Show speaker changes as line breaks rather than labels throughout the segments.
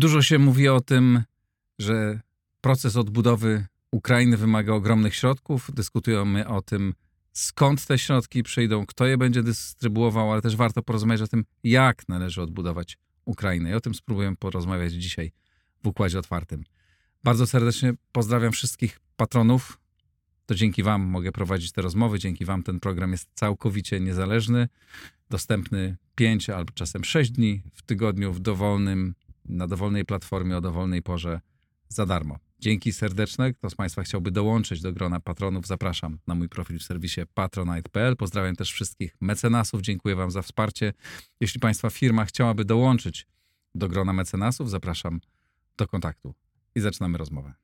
Dużo się mówi o tym, że proces odbudowy Ukrainy wymaga ogromnych środków. Dyskutujemy o tym, skąd te środki przyjdą, kto je będzie dystrybuował, ale też warto porozmawiać o tym, jak należy odbudować Ukrainę. I o tym spróbuję porozmawiać dzisiaj w Układzie Otwartym. Bardzo serdecznie pozdrawiam wszystkich patronów. To dzięki Wam mogę prowadzić te rozmowy, dzięki Wam ten program jest całkowicie niezależny, dostępny 5 albo czasem 6 dni w tygodniu w dowolnym, na dowolnej platformie o dowolnej porze za darmo. Dzięki serdeczne. Kto z Państwa chciałby dołączyć do grona patronów, zapraszam na mój profil w serwisie patronite.pl. Pozdrawiam też wszystkich mecenasów. Dziękuję Wam za wsparcie. Jeśli Państwa firma chciałaby dołączyć do grona mecenasów, zapraszam do kontaktu i zaczynamy rozmowę.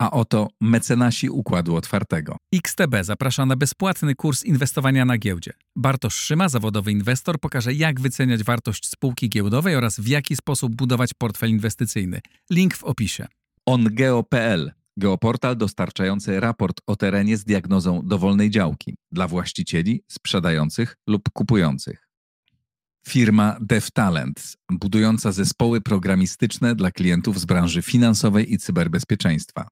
A oto mecenasi Układu Otwartego.
XTB zaprasza na bezpłatny kurs inwestowania na giełdzie. Bartosz Szyma, zawodowy inwestor, pokaże jak wyceniać wartość spółki giełdowej oraz w jaki sposób budować portfel inwestycyjny. Link w opisie.
OnGeo.pl Geoportal dostarczający raport o terenie z diagnozą dowolnej działki dla właścicieli, sprzedających lub kupujących. Firma DevTalent, budująca zespoły programistyczne dla klientów z branży finansowej i cyberbezpieczeństwa.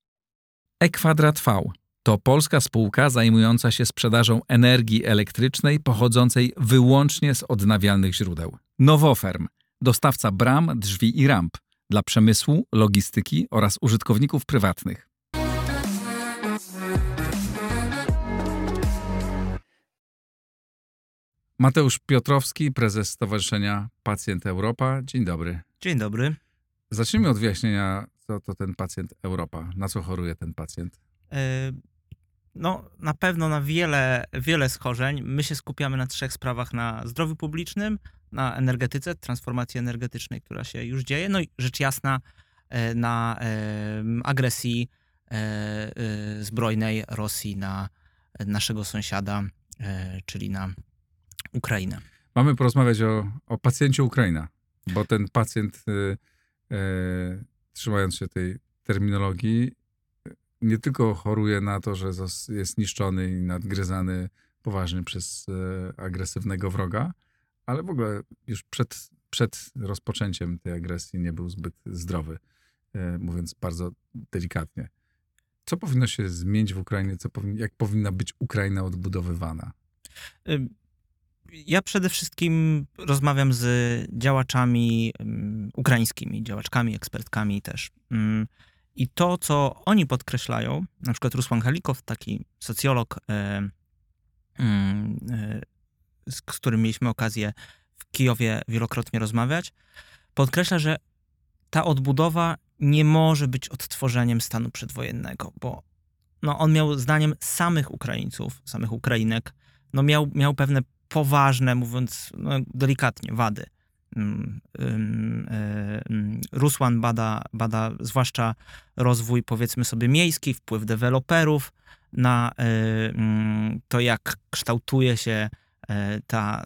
E-Kwadrat V to polska spółka zajmująca się sprzedażą energii elektrycznej pochodzącej wyłącznie z odnawialnych źródeł. Nowoferm, dostawca bram, drzwi i ramp dla przemysłu, logistyki oraz użytkowników prywatnych. Mateusz Piotrowski, prezes Stowarzyszenia Pacjent Europa. Dzień dobry.
Dzień dobry.
Zacznijmy od wyjaśnienia, co to ten pacjent Europa. Na co choruje ten pacjent?
E, no, na pewno na wiele, wiele schorzeń. My się skupiamy na trzech sprawach: na zdrowiu publicznym, na energetyce, transformacji energetycznej, która się już dzieje, no i rzecz jasna e, na agresji e, zbrojnej Rosji na naszego sąsiada, czyli na Ukrainę.
Mamy porozmawiać o, o pacjencie Ukraina, bo ten pacjent, e, trzymając się tej terminologii, nie tylko choruje na to, że jest niszczony i nadgryzany poważnie przez e, agresywnego wroga, ale w ogóle już przed, przed rozpoczęciem tej agresji nie był zbyt zdrowy, e, mówiąc bardzo delikatnie. Co powinno się zmienić w Ukrainie? Co powin, jak powinna być Ukraina odbudowywana?
Ja przede wszystkim rozmawiam z działaczami ukraińskimi, działaczkami, ekspertkami też. Mm, I to, co oni podkreślają, na przykład Rusłan Halikow, taki socjolog, e, mm, e, z którym mieliśmy okazję w Kijowie wielokrotnie rozmawiać, podkreśla, że ta odbudowa nie może być odtworzeniem stanu przedwojennego, bo no, on miał zdaniem samych Ukraińców, samych Ukrainek, no miał, miał pewne poważne, mówiąc no, delikatnie, wady. Mm, e, Rusłan bada, bada zwłaszcza rozwój, powiedzmy sobie, miejski, wpływ deweloperów na e, mm, to, jak kształtuje się e, ta,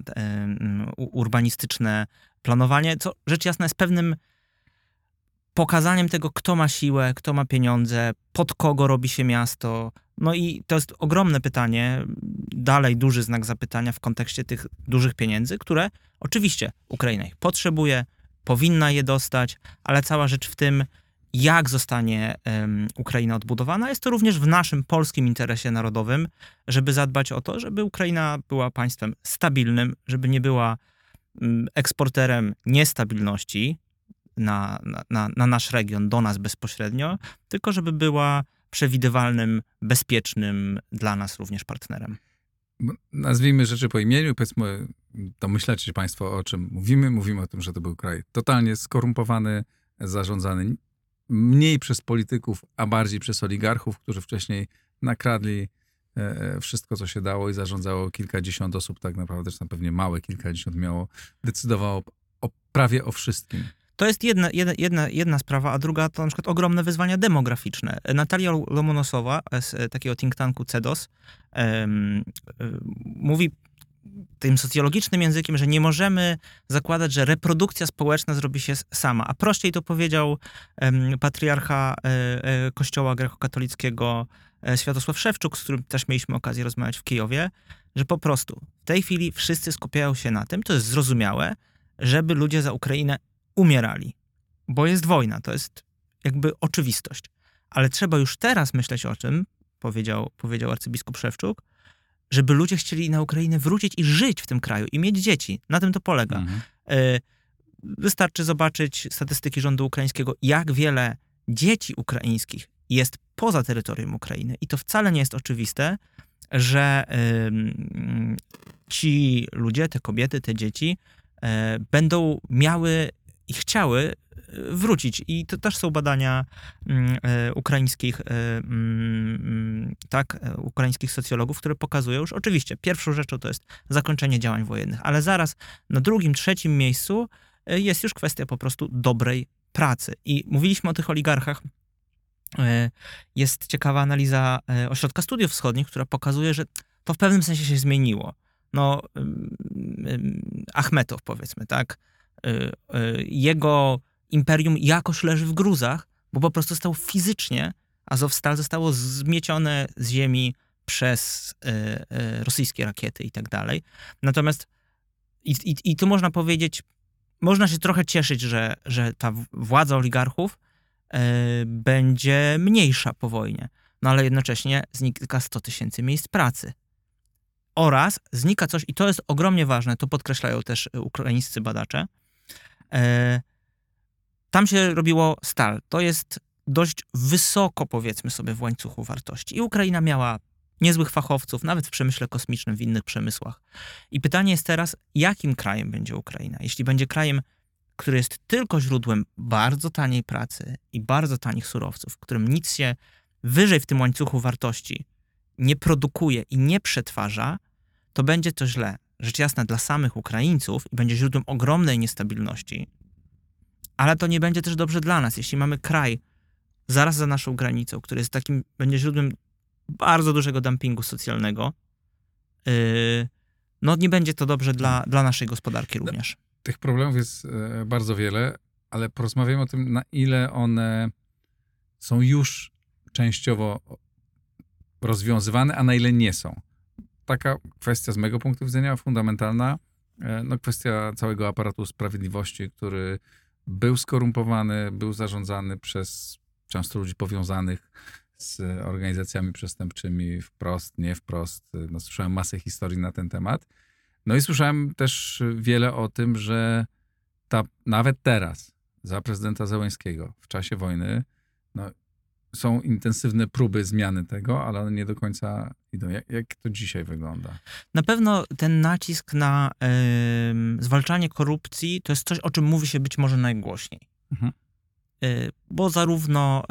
urbanistyczne planowanie, co rzecz jasna jest pewnym pokazaniem tego, kto ma siłę, kto ma pieniądze, pod kogo robi się miasto. No i to jest ogromne pytanie, dalej duży znak zapytania w kontekście tych dużych pieniędzy, które oczywiście Ukraina ich potrzebuje, powinna je dostać, ale cała rzecz w tym, jak zostanie um, Ukraina odbudowana, jest to również w naszym polskim interesie narodowym, żeby zadbać o to, żeby Ukraina była państwem stabilnym, żeby nie była um, eksporterem niestabilności, na, na, na nasz region, do nas bezpośrednio, tylko żeby była przewidywalnym, bezpiecznym dla nas również partnerem.
Nazwijmy rzeczy po imieniu, powiedzmy, domyślacie się Państwo o czym mówimy. Mówimy o tym, że to był kraj totalnie skorumpowany, zarządzany mniej przez polityków, a bardziej przez oligarchów, którzy wcześniej nakradli e, e, wszystko, co się dało i zarządzało kilkadziesiąt osób, tak naprawdę, czy tam pewnie małe kilkadziesiąt miało, decydowało o prawie o wszystkim.
To jest jedna, jedna, jedna sprawa, a druga to na przykład ogromne wyzwania demograficzne. Natalia Lomonosowa z e, takiego think tanku CEDOS um, mówi tym socjologicznym językiem, że nie możemy zakładać, że reprodukcja społeczna zrobi się sama. A prościej to powiedział um, patriarcha e, Kościoła grekokatolickiego Światosław Szewczuk, z którym też mieliśmy okazję rozmawiać w Kijowie, że po prostu w tej chwili wszyscy skupiają się na tym, to jest zrozumiałe, żeby ludzie za Ukrainę umierali. bo jest wojna, to jest jakby oczywistość. Ale trzeba już teraz myśleć o tym, powiedział, powiedział arcybiskup Szewczuk, żeby ludzie chcieli na Ukrainę wrócić i żyć w tym kraju i mieć dzieci. Na tym to polega.
Mhm.
E, Wystarczy zobaczyć statystyki rządu ukraińskiego, jak wiele dzieci ukraińskich jest poza terytorium Ukrainy. I to wcale nie jest oczywiste, że ci ludzie, te kobiety, te dzieci e, będą miały i chciały e, wrócić. I to też są badania mm, e, ukraińskich, e, mm, tak, e, ukraińskich socjologów, które pokazują, że oczywiście pierwszą rzeczą to jest zakończenie działań wojennych, ale zaraz na drugim, trzecim miejscu jest już kwestia po prostu dobrej pracy. I mówiliśmy o tych oligarchach. Jest ciekawa analiza Ośrodka Studiów Wschodnich, która pokazuje, że to w pewnym sensie się zmieniło. No, Achmetow, powiedzmy, tak? Y, y, Jego imperium jakoś leży w gruzach, bo po prostu został fizycznie, Azowstal zostało zmiecione z ziemi przez y, rosyjskie rakiety i tak dalej. Natomiast i, i, i tu można powiedzieć, można się trochę cieszyć, że, że ta władza oligarchów będzie mniejsza po wojnie. No ale jednocześnie znika 100 tysięcy miejsc pracy. Oraz znika coś, i to jest ogromnie ważne, to podkreślają też ukraińscy badacze. E, tam się robiło stal. To jest dość wysoko, powiedzmy sobie, w łańcuchu wartości. I Ukraina miała niezłych fachowców, nawet w przemyśle kosmicznym, w innych przemysłach. I pytanie jest teraz, jakim krajem będzie Ukraina? Jeśli będzie krajem, który jest tylko źródłem bardzo taniej pracy i bardzo tanich surowców, w którym nic się wyżej w tym łańcuchu wartości nie produkuje i nie przetwarza, to będzie to źle. Rzecz jasna dla samych Ukraińców i będzie źródłem ogromnej niestabilności, ale to nie będzie też dobrze dla nas. Jeśli mamy kraj zaraz za naszą granicą, który jest takim, będzie źródłem bardzo dużego dumpingu socjalnego, yy, no nie będzie to dobrze dla, dla naszej gospodarki również.
Tych problemów jest e, bardzo wiele, ale porozmawiamy o tym, na ile one są już częściowo rozwiązywane, a na ile nie są. Taka kwestia z mojego punktu widzenia fundamentalna, e, no kwestia całego aparatu sprawiedliwości, który był skorumpowany, był zarządzany przez często ludzi powiązanych z organizacjami przestępczymi wprost, nie wprost. No, słyszałem masę historii na ten temat. No i słyszałem też wiele o tym, że ta, nawet teraz, za prezydenta Zełęskiego, w czasie wojny, no, są intensywne próby zmiany tego, ale one nie do końca idą. Jak, jak to dzisiaj wygląda?
Na pewno ten nacisk na ym, zwalczanie korupcji to jest coś, o czym mówi się być może najgłośniej.
Mhm.
Y, bo zarówno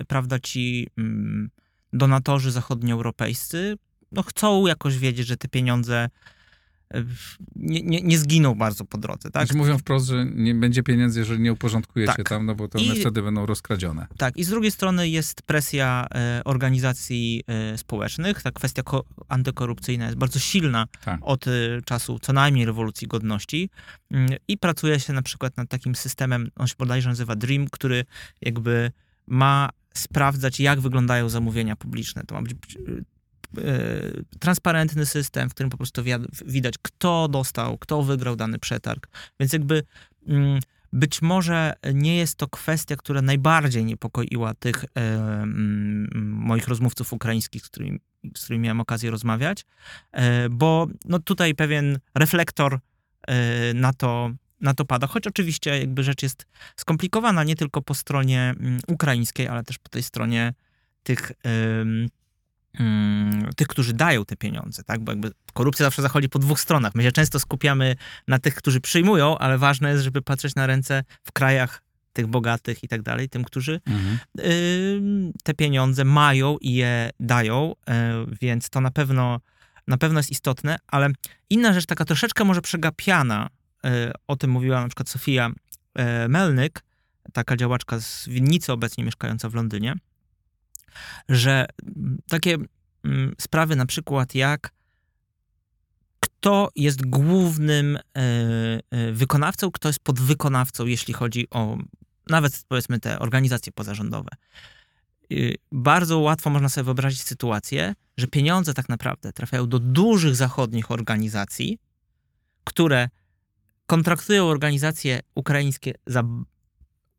y, prawda, ci mm, donatorzy zachodnioeuropejscy no, chcą jakoś wiedzieć, że te pieniądze y, nie, nie, nie zginą bardzo po drodze. Tak?
Znaczy mówią wprost, że nie będzie pieniędzy, jeżeli nie uporządkujecie
Tak.
tam, no bo to one
I-
wtedy będą rozkradzione.
Tak, i z drugiej strony jest presja e, organizacji e, społecznych. Ta kwestia ko- antykorupcyjna jest bardzo silna
Tak.
od e, czasu co najmniej rewolucji godności. Mm, I pracuje się na przykład nad takim systemem, on się bodajże nazywa DREAM, który jakby ma sprawdzać, jak wyglądają zamówienia publiczne. To ma być transparentny system, w którym po prostu widać, kto dostał, kto wygrał dany przetarg. Więc jakby mm, być może nie jest to kwestia, która najbardziej niepokoiła tych e, mm, moich rozmówców ukraińskich, z którymi, z którymi miałem okazję rozmawiać, e, bo no, tutaj pewien reflektor e, na to, na to pada. Choć oczywiście jakby rzecz jest skomplikowana nie tylko po stronie mm, ukraińskiej, ale też po tej stronie tych, tych, którzy dają te pieniądze, tak? Bo jakby korupcja zawsze zachodzi po dwóch stronach. My się często skupiamy na tych, którzy przyjmują, ale ważne jest, żeby patrzeć na ręce w krajach tych bogatych i tak dalej, tym, którzy
Mhm.
ym, te pieniądze mają i je dają, e, więc to na pewno, na pewno jest istotne, ale inna rzecz, taka troszeczkę może przegapiana, e, o tym mówiła na przykład Sofia e, Melnyk, taka działaczka z Winnicy, obecnie mieszkająca w Londynie, że mm, takie mm, sprawy na przykład jak kto jest głównym e, e, wykonawcą, kto jest podwykonawcą, jeśli chodzi o nawet powiedzmy te organizacje pozarządowe. Bardzo łatwo można sobie wyobrazić sytuację, że pieniądze tak naprawdę trafiają do dużych zachodnich organizacji, które kontraktują organizacje ukraińskie za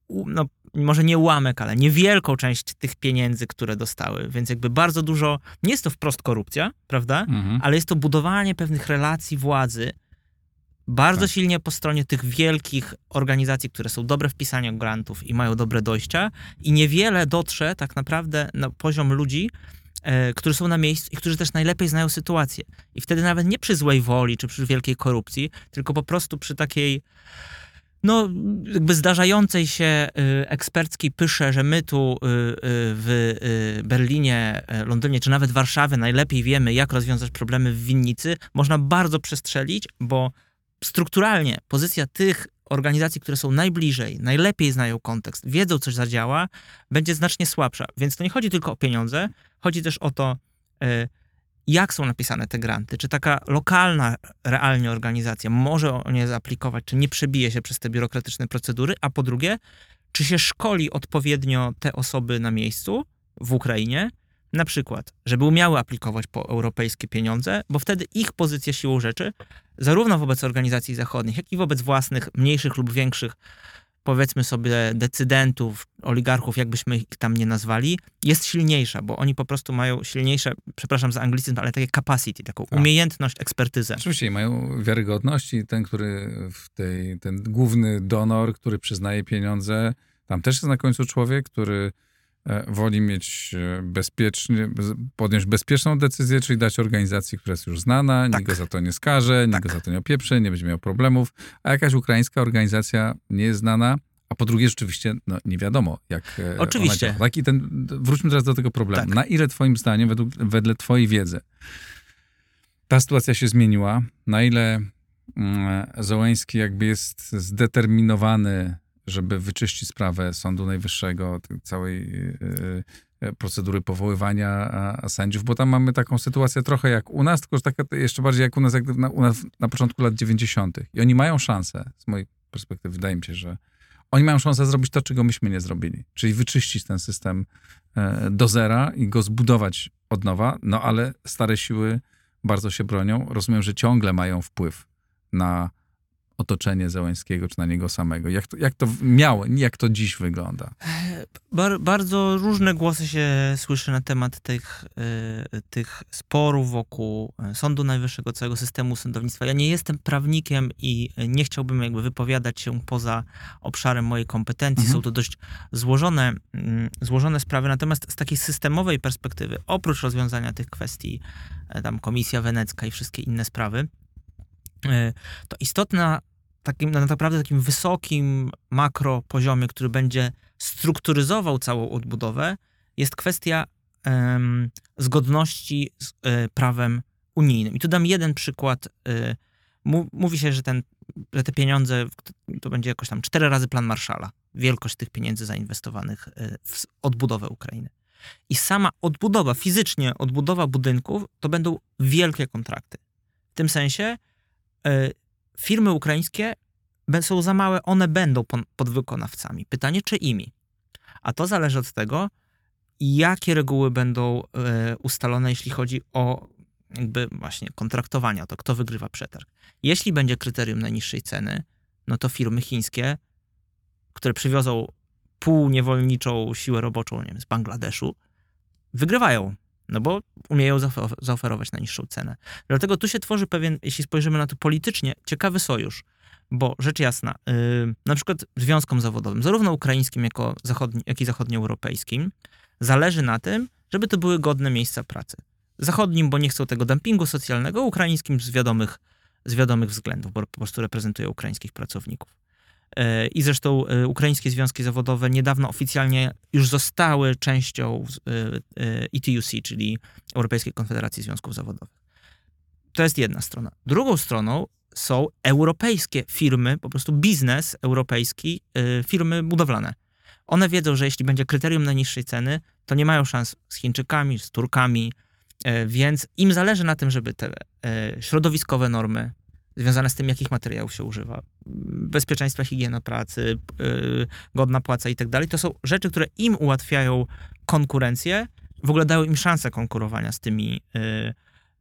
no, może nie ułamek, ale niewielką część tych pieniędzy, które dostały. Więc jakby bardzo dużo, nie jest to wprost korupcja, prawda?
Mhm.
Ale jest to budowanie pewnych relacji władzy bardzo
Tak.
silnie po stronie tych wielkich organizacji, które są dobre w pisaniu grantów i mają dobre dojścia i niewiele dotrze tak naprawdę na poziom ludzi, e, którzy są na miejscu i którzy też najlepiej znają sytuację. I wtedy nawet nie przy złej woli czy przy wielkiej korupcji, tylko po prostu przy takiej no, jakby zdarzającej się y, eksperckiej pysze, że my tu y, y, w Berlinie, Londynie, czy nawet Warszawie najlepiej wiemy, jak rozwiązać problemy w winnicy, można bardzo przestrzelić, bo strukturalnie pozycja tych organizacji, które są najbliżej, najlepiej znają kontekst, wiedzą, co zadziała, będzie znacznie słabsza. Więc to nie chodzi tylko o pieniądze, chodzi też o to, jak są napisane te granty, czy taka lokalna realnie organizacja może o nie zaaplikować, czy nie przebije się przez te biurokratyczne procedury, a po drugie, czy się szkoli odpowiednio te osoby na miejscu w Ukrainie, na przykład, żeby umiały aplikować po europejskie pieniądze, bo wtedy ich pozycja siłą rzeczy, zarówno wobec organizacji zachodnich, jak i wobec własnych, mniejszych lub większych, powiedzmy sobie, decydentów, oligarchów, jakbyśmy ich tam nie nazwali, jest silniejsza, bo oni po prostu mają silniejsze, przepraszam za anglicyzm, ale takie capacity, taką
Tak.
umiejętność, ekspertyzę.
Oczywiście mają wiarygodność i ten, który w tej, ten główny donor, który przyznaje pieniądze, tam też jest na końcu człowiek, który woli mieć e, bezpiecznie, bez- podjąć bezpieczną decyzję, czyli dać organizacji, która jest już znana,
Tak.
nikt go za to nie skaże, nikt
Tak.
go za to nie opieprze, nie będzie miał problemów, a jakaś ukraińska organizacja nie jest znana, a po drugie rzeczywiście no, nie wiadomo, jak e,
Oczywiście.
działa. Tak? I ten, wróćmy teraz do tego problemu.
Tak.
Na ile twoim zdaniem, według, wedle twojej wiedzy, ta sytuacja się zmieniła, na ile mm, Zołański jakby jest zdeterminowany, żeby wyczyścić sprawę Sądu Najwyższego, całej y, y, procedury powoływania sędziów, bo tam mamy taką sytuację trochę jak u nas, tylko taka jeszcze bardziej jak u nas, jak na, u nas na początku lat 90. I oni mają szansę, z mojej perspektywy wydaje mi się, że oni mają szansę zrobić to, czego myśmy nie zrobili, czyli wyczyścić ten system e, do zera i go zbudować od nowa, no ale stare siły bardzo się bronią. Rozumiem, że ciągle mają wpływ na otoczenie Zełańskiego, czy na niego samego. Jak to, jak to miało, jak to dziś wygląda?
Bar, bardzo różne głosy się słyszy na temat tych, y, tych sporów wokół e, Sądu Najwyższego, całego systemu sądownictwa. Ja nie jestem prawnikiem i nie chciałbym jakby wypowiadać się poza obszarem mojej kompetencji.
Mhm.
Są to dość złożone, mm, złożone sprawy, natomiast z takiej systemowej perspektywy, oprócz rozwiązania tych kwestii, e, tam Komisja Wenecka i wszystkie inne sprawy, to istotna takim, na naprawdę takim wysokim makro poziomie, który będzie strukturyzował całą odbudowę, jest kwestia em, zgodności z e, prawem unijnym. I tu dam jeden przykład. E, mówi się, że, ten, że te pieniądze to będzie jakoś tam cztery razy plan Marszala. Wielkość tych pieniędzy zainwestowanych e, w odbudowę Ukrainy. I sama odbudowa, fizycznie odbudowa budynków, to będą wielkie kontrakty. W tym sensie e, firmy ukraińskie są za małe, one będą podwykonawcami. Pytanie, czy imi? A to zależy od tego, jakie reguły będą e, ustalone, jeśli chodzi o jakby właśnie kontraktowanie, o to, kto wygrywa przetarg. Jeśli będzie kryterium najniższej ceny, no to firmy chińskie, które przywiozą półniewolniczą siłę roboczą nie wiem, z Bangladeszu, wygrywają, no bo umieją zaofer- zaoferować najniższą cenę. Dlatego tu się tworzy pewien, jeśli spojrzymy na to politycznie, ciekawy sojusz. Bo rzecz jasna, yy, na przykład związkom zawodowym, zarówno ukraińskim, jako zachodni, jak i zachodnioeuropejskim, zależy na tym, żeby to były godne miejsca pracy. Zachodnim, bo nie chcą tego dumpingu socjalnego, ukraińskim z wiadomych, z wiadomych względów, bo po prostu reprezentują ukraińskich pracowników. Yy, I zresztą yy, ukraińskie związki zawodowe niedawno oficjalnie już zostały częścią ETUC, czyli Europejskiej Konfederacji Związków Zawodowych. To jest jedna strona. Drugą stroną są europejskie firmy, po prostu biznes europejski, firmy budowlane. One wiedzą, że jeśli będzie kryterium najniższej ceny, to nie mają szans z Chińczykami, z Turkami, więc im zależy na tym, żeby te środowiskowe normy związane z tym, jakich materiałów się używa, bezpieczeństwa, higiena pracy, y, godna płaca i tak dalej, to są rzeczy, które im ułatwiają konkurencję, w ogóle dają im szansę konkurowania z tymi y,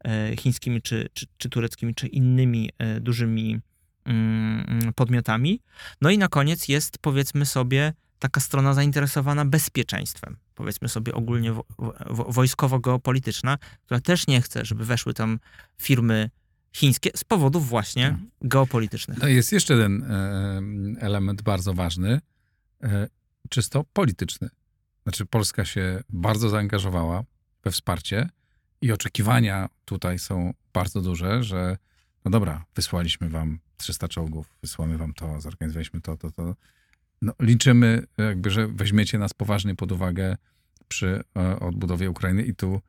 e, chińskimi, czy, czy, czy tureckimi, czy innymi dużymi mm, podmiotami. No i na koniec jest, powiedzmy sobie, taka strona zainteresowana bezpieczeństwem, powiedzmy sobie ogólnie wo, wo, wojskowo-geopolityczna, która też nie chce, żeby weszły tam firmy chińskie z powodów właśnie
Mhm.
geopolitycznych.
No jest jeszcze jeden e, element bardzo ważny, e, czysto polityczny. Znaczy Polska się bardzo zaangażowała we wsparcie i oczekiwania tutaj są bardzo duże, że no dobra, wysłaliśmy wam 300 czołgów, wysłamy wam to, zorganizowaliśmy to, to, to. No, liczymy jakby, że weźmiecie nas poważnie pod uwagę przy e, odbudowie Ukrainy i tu e,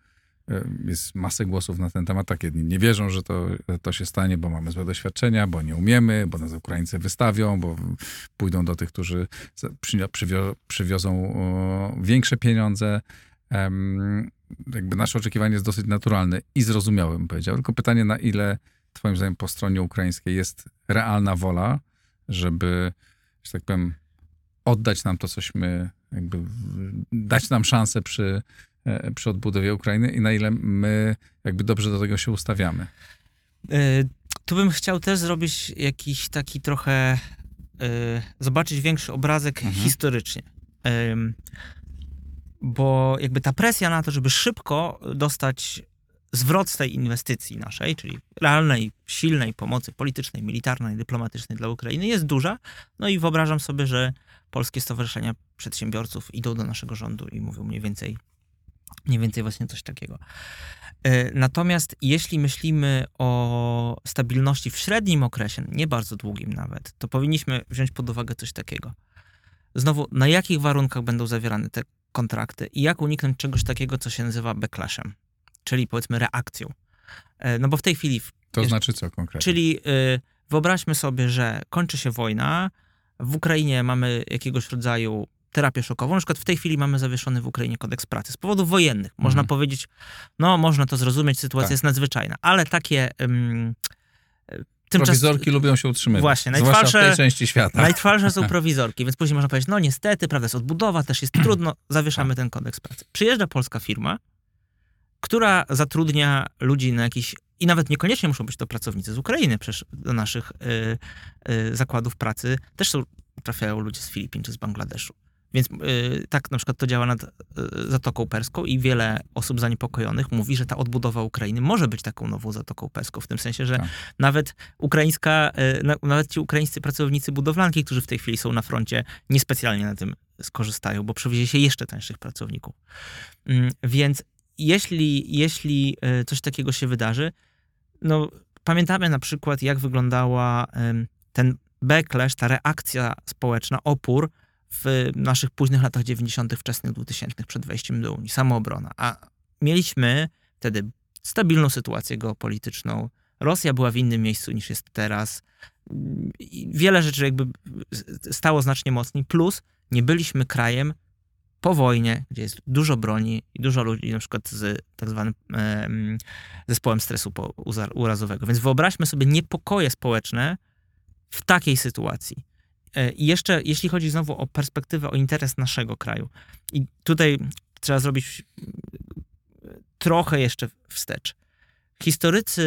jest masę głosów na ten temat. Tak, jedni nie wierzą, że to, to się stanie, bo mamy złe doświadczenia, bo nie umiemy, bo nas Ukraińcy wystawią, bo pójdą do tych, którzy przywio- przywio- przywiozą większe pieniądze. Jakby nasze oczekiwanie jest dosyć naturalne i zrozumiałe, bym powiedział. Tylko pytanie, na ile twoim zdaniem po stronie ukraińskiej jest realna wola, żeby, że tak powiem, oddać nam to, cośmy jakby, dać nam szansę przy, przy odbudowie Ukrainy i na ile my jakby dobrze do tego się ustawiamy.
Y, Tu bym chciał też zrobić jakiś taki trochę, y, zobaczyć większy obrazek
Mhm.
historycznie. Bo jakby ta presja na to, żeby szybko dostać zwrot z tej inwestycji naszej, czyli realnej, silnej pomocy politycznej, militarnej, dyplomatycznej dla Ukrainy jest duża. No i wyobrażam sobie, że polskie stowarzyszenia przedsiębiorców idą do naszego rządu i mówią mniej więcej, mniej więcej właśnie coś takiego. E, Natomiast jeśli myślimy o stabilności w średnim okresie, nie bardzo długim nawet, to powinniśmy wziąć pod uwagę coś takiego. Znowu, na jakich warunkach będą zawierane te kontrakty i jak uniknąć czegoś takiego, co się nazywa backlashem, czyli powiedzmy reakcją. E, No bo w tej chwili,
To znaczy co konkretnie?
czyli y, wyobraźmy sobie, że kończy się wojna, w Ukrainie mamy jakiegoś rodzaju terapię szokową. Na przykład w tej chwili mamy zawieszony w Ukrainie kodeks pracy z powodów wojennych. Można
Mhm.
powiedzieć, no można to zrozumieć, sytuacja
Tak.
jest nadzwyczajna, ale takie y, tymczas,
Prowizorki lubią się utrzymywać.
Właśnie,
Zwłaszcza w
najtrwalsze-
tej części świata.
najtrwalsze są prowizorki, więc później można powiedzieć, no niestety, prawda, jest odbudowa, też jest trudno, zawieszamy ten kodeks pracy. Przyjeżdża polska firma, która zatrudnia ludzi na jakiś, i nawet niekoniecznie muszą być to pracownicy z Ukrainy, przecież do naszych y, y, zakładów pracy też są, trafiają ludzie z Filipin czy z Bangladeszu. Więc y, tak na przykład to działa nad y, Zatoką Perską i wiele osób zaniepokojonych mówi, że ta odbudowa Ukrainy może być taką nową Zatoką Perską, w tym sensie, że
Tak.
nawet ukraińska, y, na- nawet ci ukraińscy pracownicy budowlanki, którzy w tej chwili są na froncie, niespecjalnie na tym skorzystają, bo przywiezie się jeszcze tańszych pracowników. Mm, Więc jeśli, jeśli y, coś takiego się wydarzy, no pamiętamy na przykład, jak wyglądała ten backlash, ta reakcja społeczna, opór w naszych późnych latach 90., wczesnych 2000 przed wejściem do Unii, samoobrona. A mieliśmy wtedy stabilną sytuację geopolityczną. Rosja była w innym miejscu niż jest teraz. Wiele rzeczy jakby stało znacznie mocniej. Plus nie byliśmy krajem po wojnie, gdzie jest dużo broni i dużo ludzi, na przykład z tak zwanym em, zespołem stresu urazowego. Więc wyobraźmy sobie niepokoje społeczne w takiej sytuacji. E, I jeszcze, jeśli chodzi znowu o perspektywę, o interes naszego kraju. I tutaj trzeba zrobić mm, trochę jeszcze wstecz. Historycy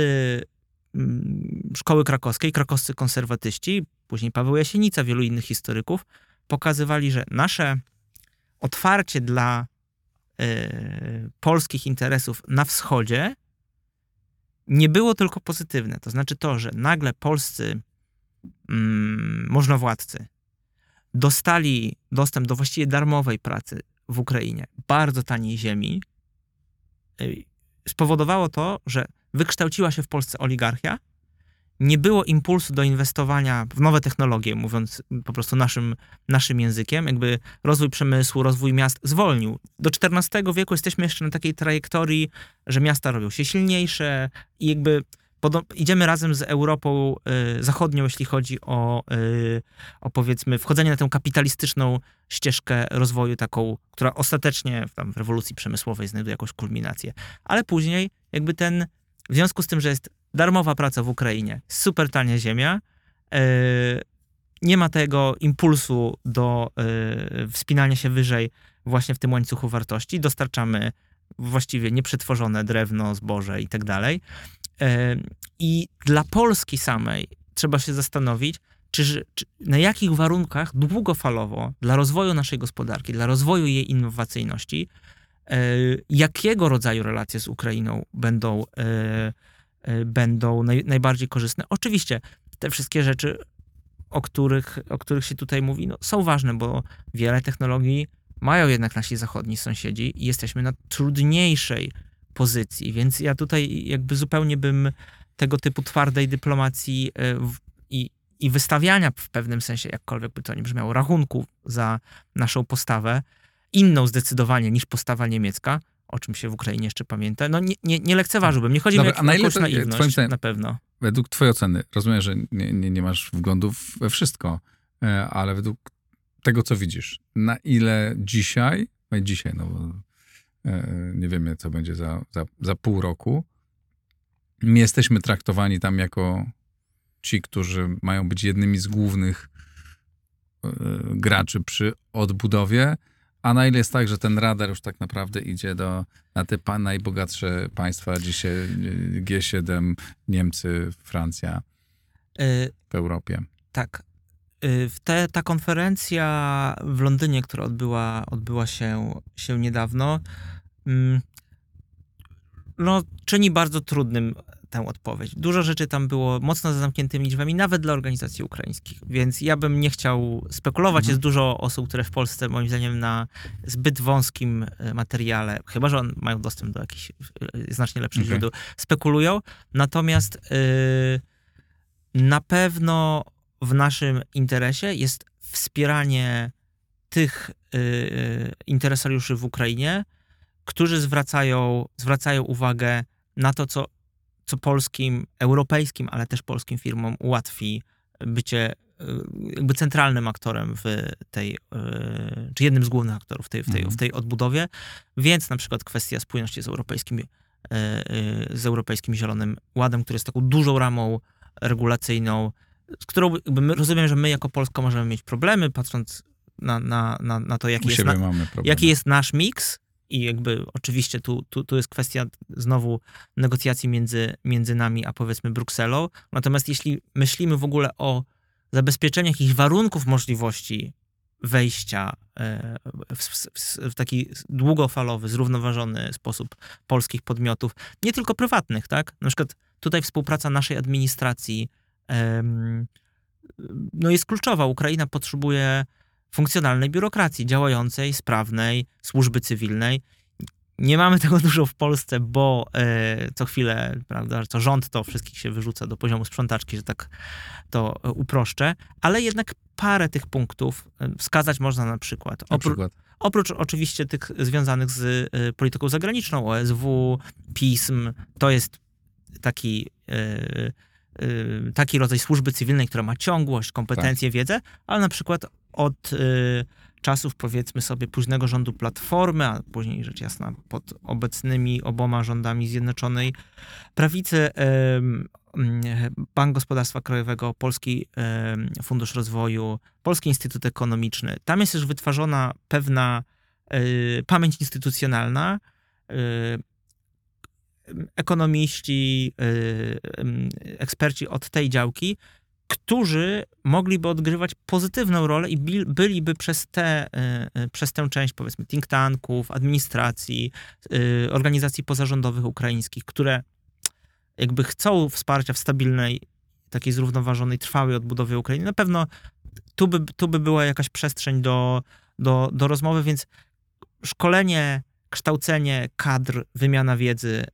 mm, szkoły krakowskiej, krakowscy konserwatyści, później Paweł Jasienica, wielu innych historyków, pokazywali, że nasze otwarcie dla e, polskich interesów na wschodzie nie było tylko pozytywne. To znaczy to, że nagle polscy mm, możnowładcy dostali dostęp do właściwie darmowej pracy w Ukrainie, bardzo taniej ziemi, spowodowało to, że wykształciła się w Polsce oligarchia, nie było impulsu do inwestowania w nowe technologie, mówiąc po prostu naszym, naszym językiem. Jakby rozwój przemysłu, rozwój miast zwolnił. Do XIV wieku jesteśmy jeszcze na takiej trajektorii, że miasta robią się silniejsze i jakby idziemy razem z Europą y, Zachodnią, jeśli chodzi o, y, o powiedzmy wchodzenie na tę kapitalistyczną ścieżkę rozwoju, taką, która ostatecznie w, tam, w rewolucji przemysłowej znajduje jakąś kulminację. Ale później jakby ten, w związku z tym, że jest darmowa praca w Ukrainie, super tania ziemia, y, nie ma tego impulsu do y, wspinania się wyżej właśnie w tym łańcuchu wartości. Dostarczamy właściwie nieprzetworzone drewno, zboże i tak dalej. I dla Polski samej trzeba się zastanowić, czy, czy na jakich warunkach długofalowo dla rozwoju naszej gospodarki, dla rozwoju jej innowacyjności, e, jakiego rodzaju relacje z Ukrainą będą, e, e, będą naj, najbardziej korzystne. Oczywiście te wszystkie rzeczy, o których, o których się tutaj mówi, no, są ważne, bo wiele technologii mają jednak nasi zachodni sąsiedzi i jesteśmy na trudniejszej pozycji, więc ja tutaj jakby zupełnie bym tego typu twardej dyplomacji w, i, i wystawiania w pewnym sensie, jakkolwiek by to nie brzmiało, rachunków za naszą postawę, inną zdecydowanie niż postawa niemiecka, o czym się w Ukrainie jeszcze pamięta, no nie, nie, nie lekceważyłbym. Nie chodzi
Dobra,
mi o jakąś
to-
naiwność,
twoim
na pewno.
Według twojej oceny, rozumiem, że nie, nie, nie masz wglądów we wszystko, e, ale według tego, co widzisz, na ile dzisiaj, no dzisiaj, no e, nie wiemy, co będzie za, za, za pół roku, my jesteśmy traktowani tam jako ci, którzy mają być jednymi z głównych e, graczy przy odbudowie, a na ile jest tak, że ten radar już tak naprawdę idzie do, na te pa, najbogatsze państwa, dzisiaj e, G7, Niemcy, Francja w Europie.
Tak. Te, ta konferencja w Londynie, która odbyła, odbyła się, się niedawno, no, czyni bardzo trudnym tę odpowiedź. Dużo rzeczy tam było mocno za zamkniętymi drzwiami, nawet dla organizacji ukraińskich, więc ja bym nie chciał spekulować.
Mhm.
Jest dużo osób, które w Polsce, moim zdaniem, na zbyt wąskim y, materiale, chyba że on, mają dostęp do jakichś y, znacznie lepszych
Okej.
źródeł, spekulują. Natomiast y, na pewno w naszym interesie jest wspieranie tych y, interesariuszy w Ukrainie, którzy zwracają, zwracają uwagę na to, co, co polskim, europejskim, ale też polskim firmom ułatwi bycie y, jakby centralnym aktorem w tej, y, czy jednym z głównych aktorów w tej, w tej,
Mhm.
w tej odbudowie, więc na przykład kwestia spójności z europejskim, y, z europejskim Zielonym Ładem, który jest taką dużą ramą regulacyjną, z którą rozumiem, że my jako Polska możemy mieć problemy, patrząc na, na, na, na to, jaki jest, na, jaki jest nasz miks. I jakby oczywiście tu, tu, tu jest kwestia znowu negocjacji między, między nami a powiedzmy Brukselą. Natomiast jeśli myślimy w ogóle o zabezpieczeniu jakichś warunków możliwości wejścia e, w, w, w taki długofalowy, zrównoważony sposób polskich podmiotów, nie tylko prywatnych, tak? Na przykład tutaj współpraca naszej administracji em, no jest kluczowa. Ukraina potrzebuje funkcjonalnej biurokracji, działającej, sprawnej, służby cywilnej. Nie mamy tego dużo w Polsce, bo e, co chwilę, prawda, co rząd to wszystkich się wyrzuca do poziomu sprzątaczki, że tak to e, uproszczę, ale jednak parę tych punktów e, wskazać można na przykład.
Na przykład.
Oprócz oczywiście tych związanych z y, polityką zagraniczną, OSW, PISM, to jest taki, y, taki rodzaj służby cywilnej, która ma ciągłość, kompetencje, wiedzę, ale na przykład od y, czasów powiedzmy sobie późnego rządu Platformy, a później rzecz jasna pod obecnymi oboma rządami Zjednoczonej Prawicy, ym, Bank Gospodarstwa Krajowego, Polski Fundusz Rozwoju, Polski Instytut Ekonomiczny. Tam jest już wytwarzana pewna y, pamięć instytucjonalna. Y, ekonomiści, eksperci od tej działki, którzy mogliby odgrywać pozytywną rolę i byliby przez, te, y, y, przez tę część, powiedzmy, think tanków, administracji, y, organizacji pozarządowych ukraińskich, które jakby chcą wsparcia w stabilnej, takiej zrównoważonej, trwałej odbudowie Ukrainy. Na pewno tu by, tu by była jakaś przestrzeń do, do, do rozmowy, więc szkolenie, kształcenie kadr, wymiana wiedzy,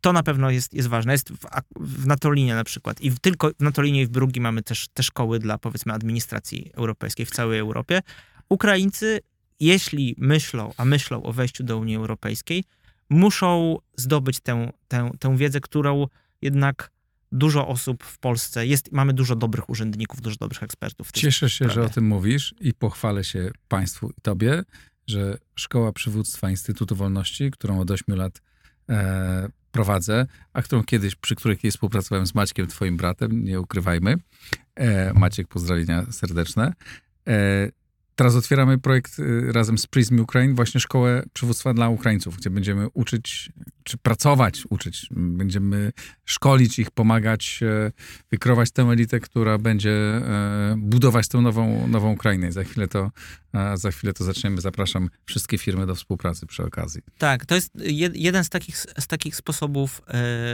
to na pewno jest, jest ważne. Jest w, w Natolinie na przykład i w, tylko w Natolinie i w Brugi mamy też te szkoły dla powiedzmy administracji europejskiej w całej Europie. Ukraińcy, jeśli myślą, a myślą o wejściu do Unii Europejskiej, muszą zdobyć tę, tę, tę wiedzę, którą jednak dużo osób w Polsce jest. Mamy dużo dobrych urzędników, dużo dobrych ekspertów.
Cieszę się, że
sprawie.
o tym mówisz i pochwalę się Państwu i Tobie, że Szkoła Przywództwa Instytutu Wolności, którą od 8 lat e, prowadzę, a którą kiedyś, przy której kiedyś współpracowałem z Maćkiem, Twoim bratem, nie ukrywajmy. E, Maciek, pozdrowienia serdeczne. E, Teraz otwieramy projekt y, razem z Prism Ukraine, właśnie szkołę przywództwa dla Ukraińców, gdzie będziemy uczyć, czy pracować, uczyć, będziemy szkolić ich, pomagać e, wykrować tę elitę, która będzie e, budować tę nową, nową Ukrainę. Za chwilę, to, e, za chwilę to zaczniemy. Zapraszam wszystkie firmy do współpracy przy okazji.
Tak, to jest jeden z takich, z takich sposobów,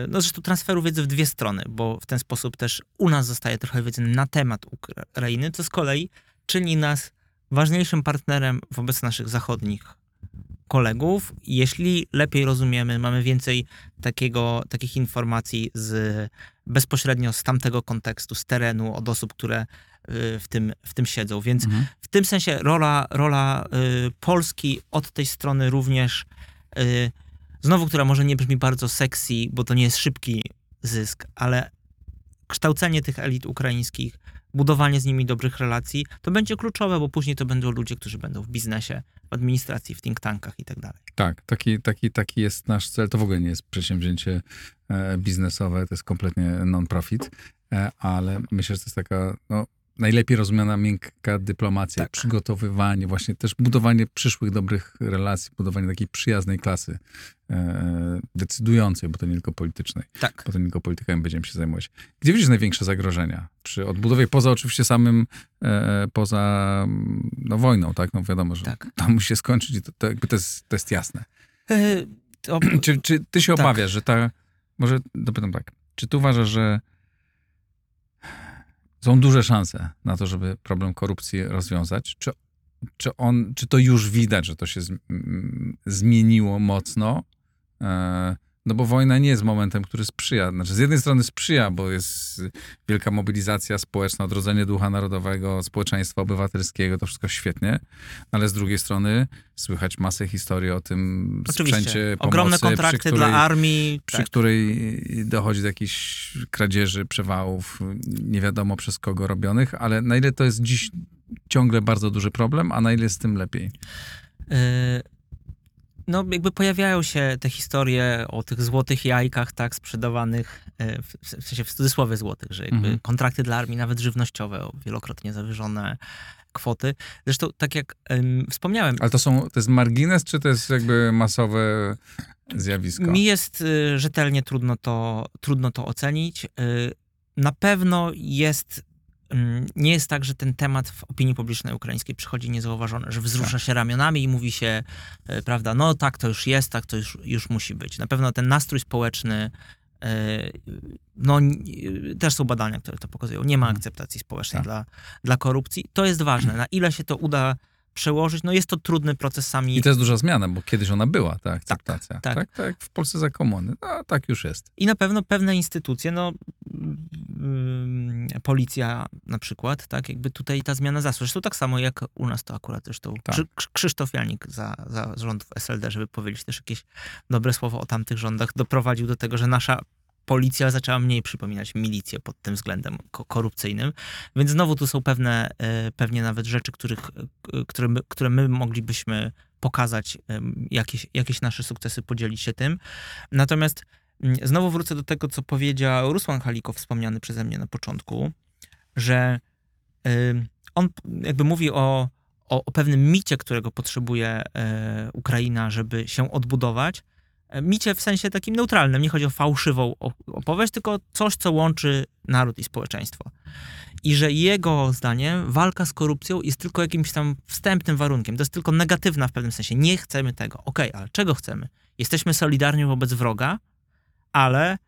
no zresztą transferu wiedzy w dwie strony, bo w ten sposób też u nas zostaje trochę wiedzy na temat Ukrainy, co z kolei czyni nas ważniejszym partnerem wobec naszych zachodnich kolegów. Jeśli lepiej rozumiemy, mamy więcej takiego, takich informacji z, bezpośrednio z tamtego kontekstu, z terenu, od osób, które y, w tym, w tym siedzą. Więc mhm. w tym sensie rola, rola y, Polski od tej strony również, y, znowu, która może nie brzmi bardzo sexy, bo to nie jest szybki zysk, ale kształcenie tych elit ukraińskich, budowanie z nimi dobrych relacji, to będzie kluczowe, bo później to będą ludzie, którzy będą w biznesie, w administracji, w think tankach i tak dalej.
Tak, taki, taki, taki jest nasz cel. To w ogóle nie jest przedsięwzięcie e, biznesowe, to jest kompletnie non-profit, e, ale myślę, że to jest taka no, najlepiej rozumiana miękka dyplomacja, tak. przygotowywanie, właśnie też budowanie przyszłych dobrych relacji, budowanie takiej przyjaznej klasy e, decydującej, bo to nie tylko politycznej.
Tak.
Bo to nie tylko politykami będziemy się zajmować. Gdzie widzisz największe zagrożenia? Przy odbudowie, poza oczywiście samym, e, poza no, wojną, tak? No wiadomo, że tak. to musi się skończyć i to, to, jakby to, jest, to jest jasne. E, to... czy, czy ty się tak. obawiasz, że ta, może dopytam tak, czy ty uważasz, że są duże szanse na to, żeby problem korupcji rozwiązać. Czy, czy, on, czy to już widać, że to się zmieniło mocno? E, no bo wojna nie jest momentem, który sprzyja. Znaczy, z jednej strony sprzyja, bo jest wielka mobilizacja społeczna, odrodzenie ducha narodowego, społeczeństwa obywatelskiego, to wszystko świetnie, ale z drugiej strony słychać masę historii o tym Oczywiście. sprzęcie pomocy,
Ogromne kontrakty której, dla armii.
Przy tak. której dochodzi do jakichś kradzieży, przewałów, nie wiadomo przez kogo robionych, ale na ile to jest dziś ciągle bardzo duży problem, a na ile jest z tym lepiej?
No jakby pojawiają się te historie o tych złotych jajkach, tak, sprzedawanych, e, w, sensie w cudzysłowie złotych, że jakby mhm. kontrakty dla armii, nawet żywnościowe, o wielokrotnie zawyżone kwoty. Zresztą, tak jak um, wspomniałem...
Ale to są, to jest margines, czy to jest jakby masowe zjawisko?
Mi jest y, rzetelnie trudno to, trudno to ocenić. Y, na pewno jest nie jest tak, że ten temat w opinii publicznej ukraińskiej przychodzi niezauważony, że wzrusza tak. się ramionami i mówi się, e, prawda, no tak to już jest, tak to już, już musi być. Na pewno ten nastrój społeczny, e, no też są badania, które to pokazują. Nie ma mhm. akceptacji społecznej tak. dla, dla korupcji. To jest ważne. Na ile się to uda przełożyć. No jest to trudny proces sami.
I to jest duża zmiana, bo kiedyś ona była, ta akceptacja. Tak, tak. tak, tak w Polsce za komuny. No, tak już jest.
I na pewno pewne instytucje, no policja na przykład, tak, jakby tutaj ta zmiana zasła. Zresztą tak samo jak u nas to akurat zresztą tak. Krzysztof Janik za, za rządów SLD, żeby powiedzieć też jakieś dobre słowo o tamtych rządach, doprowadził do tego, że nasza policja zaczęła mniej przypominać milicję pod tym względem korupcyjnym. Więc znowu tu są pewne, e, pewnie nawet rzeczy, których, e, które, my, które my moglibyśmy pokazać, jakieś, jakieś nasze sukcesy, podzielić się tym. Natomiast znowu wrócę do tego, co powiedział Rusłan Halikow, wspomniany przeze mnie na początku, że on jakby mówi o, o, o pewnym micie, którego potrzebuje e, Ukraina, żeby się odbudować, micie w sensie takim neutralnym. Nie chodzi o fałszywą opowieść, tylko coś, co łączy naród i społeczeństwo. I że jego zdaniem walka z korupcją jest tylko jakimś tam wstępnym warunkiem. To jest tylko negatywna w pewnym sensie. Nie chcemy tego. Okej, okay, ale czego chcemy? Jesteśmy solidarni wobec wroga, ale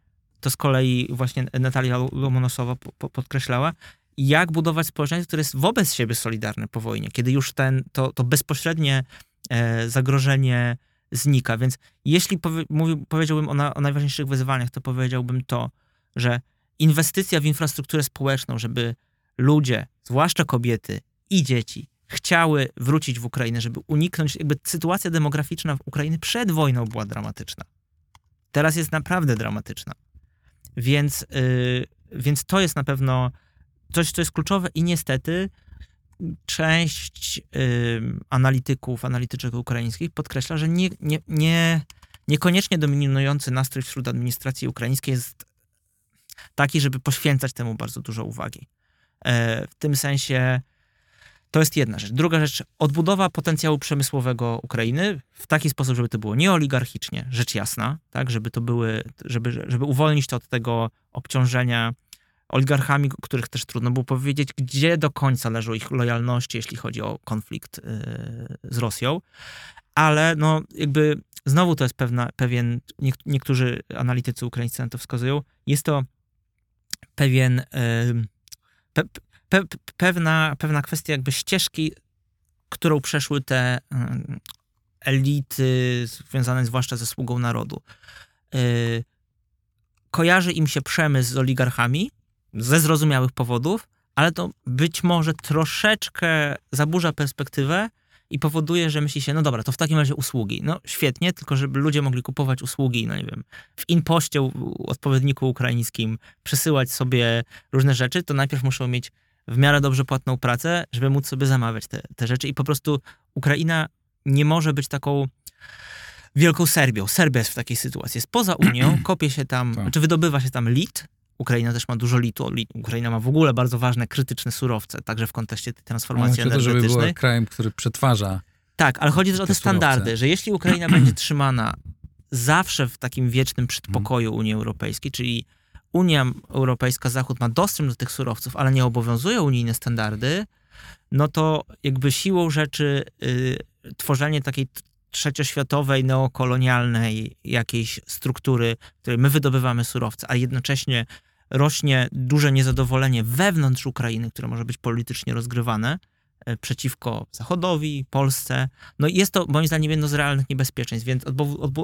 to z kolei właśnie Natalia Lomonosowa podkreślała, jak budować społeczeństwo, które jest wobec siebie solidarne po wojnie, kiedy już ten, to, to bezpośrednie e, zagrożenie znika. Więc jeśli powie, powiedziałbym o, na, o najważniejszych wyzwaniach, to powiedziałbym to, że inwestycja w infrastrukturę społeczną, żeby ludzie, zwłaszcza kobiety i dzieci, chciały wrócić w Ukrainę, żeby uniknąć, jakby sytuacja demograficzna w Ukrainie przed wojną była dramatyczna. Teraz jest naprawdę dramatyczna. Więc, yy, więc to jest na pewno coś, co jest kluczowe i niestety część y, analityków, analityczek ukraińskich podkreśla, że nie, nie, nie, niekoniecznie dominujący nastrój wśród administracji ukraińskiej jest taki, żeby poświęcać temu bardzo dużo uwagi. E, w tym sensie To jest jedna rzecz. Druga rzecz, odbudowa potencjału przemysłowego Ukrainy w taki sposób, żeby to było nieoligarchicznie, rzecz jasna, tak, żeby to były, żeby, żeby uwolnić to od tego obciążenia oligarchami, których też trudno było powiedzieć, gdzie do końca leżą ich lojalności, jeśli chodzi o konflikt yy, z Rosją. Ale no, jakby znowu to jest pewna, pewien, niektórzy analitycy ukraińscy na to wskazują, jest to pewien, yy, pe, pe, pewna, pewna kwestia jakby ścieżki, którą przeszły te yy, elity związane zwłaszcza ze sługą narodu. Yy, kojarzy im się przemysł z oligarchami, ze zrozumiałych powodów, ale to być może troszeczkę zaburza perspektywę i powoduje, że myśli się, no dobra, to w takim razie usługi. No świetnie, tylko żeby ludzie mogli kupować usługi, no nie wiem, w inpoście odpowiedniku ukraińskim, przesyłać sobie różne rzeczy, to najpierw muszą mieć w miarę dobrze płatną pracę, żeby móc sobie zamawiać te, te rzeczy i po prostu Ukraina nie może być taką wielką Serbią. Serbia jest w takiej sytuacji. Jest poza Unią, kopie się tam, tak. czy wydobywa się tam lit, Ukraina też ma dużo litu. Ukraina ma w ogóle bardzo ważne, krytyczne surowce, także w kontekście tej transformacji
Ale
energetycznej.
To, żeby była krajem, który przetwarza.
Tak, ale chodzi też o te standardy, że jeśli Ukraina będzie trzymana zawsze w takim wiecznym przedpokoju. Unii Europejskiej, czyli Unia Europejska, Zachód ma dostęp do tych surowców, ale nie obowiązują unijne standardy, no to jakby siłą rzeczy y, tworzenie takiej trzecioświatowej, neokolonialnej jakiejś struktury, w której my wydobywamy surowce, a jednocześnie rośnie duże niezadowolenie wewnątrz Ukrainy, które może być politycznie rozgrywane e, przeciwko Zachodowi, Polsce. No jest to moim zdaniem jedno z realnych niebezpieczeństw, więc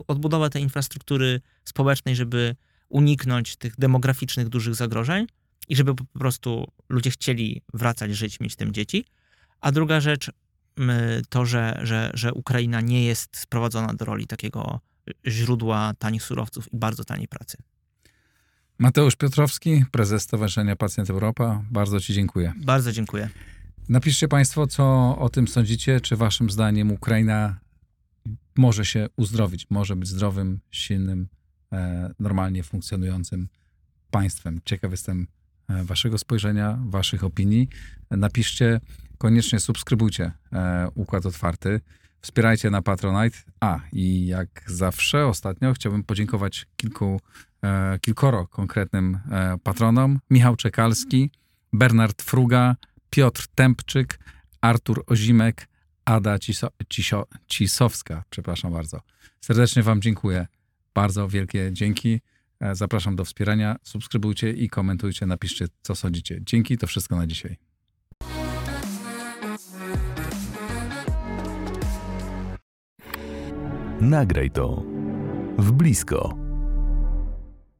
odbudowa tej infrastruktury społecznej, żeby uniknąć tych demograficznych dużych zagrożeń i żeby po prostu ludzie chcieli wracać, żyć, mieć tym dzieci. A druga rzecz, to, że, że, że Ukraina nie jest sprowadzona do roli takiego źródła tanich surowców i bardzo taniej pracy.
Mateusz Piotrowski, prezes Stowarzyszenia Pacjent Europa. Bardzo Ci dziękuję.
Bardzo dziękuję.
Napiszcie Państwo, co o tym sądzicie. Czy Waszym zdaniem Ukraina może się uzdrowić, może być zdrowym, silnym, normalnie funkcjonującym państwem? Ciekaw jestem e, Waszego spojrzenia, Waszych opinii. Napiszcie koniecznie subskrybujcie e, Układ Otwarty. Wspierajcie na Patronite. A, i jak zawsze ostatnio chciałbym podziękować kilku, e, kilkoro konkretnym e, patronom. Michał Czekalski, Bernard Fruga, Piotr Tempczyk, Artur Ozimek, Ada Ciso, Cisio, Cisowska. Przepraszam bardzo. Serdecznie Wam dziękuję. Bardzo wielkie dzięki. E, zapraszam do wspierania. Subskrybujcie i komentujcie. Napiszcie, co sądzicie. Dzięki, to wszystko na dzisiaj.
Nagraj to w blisko.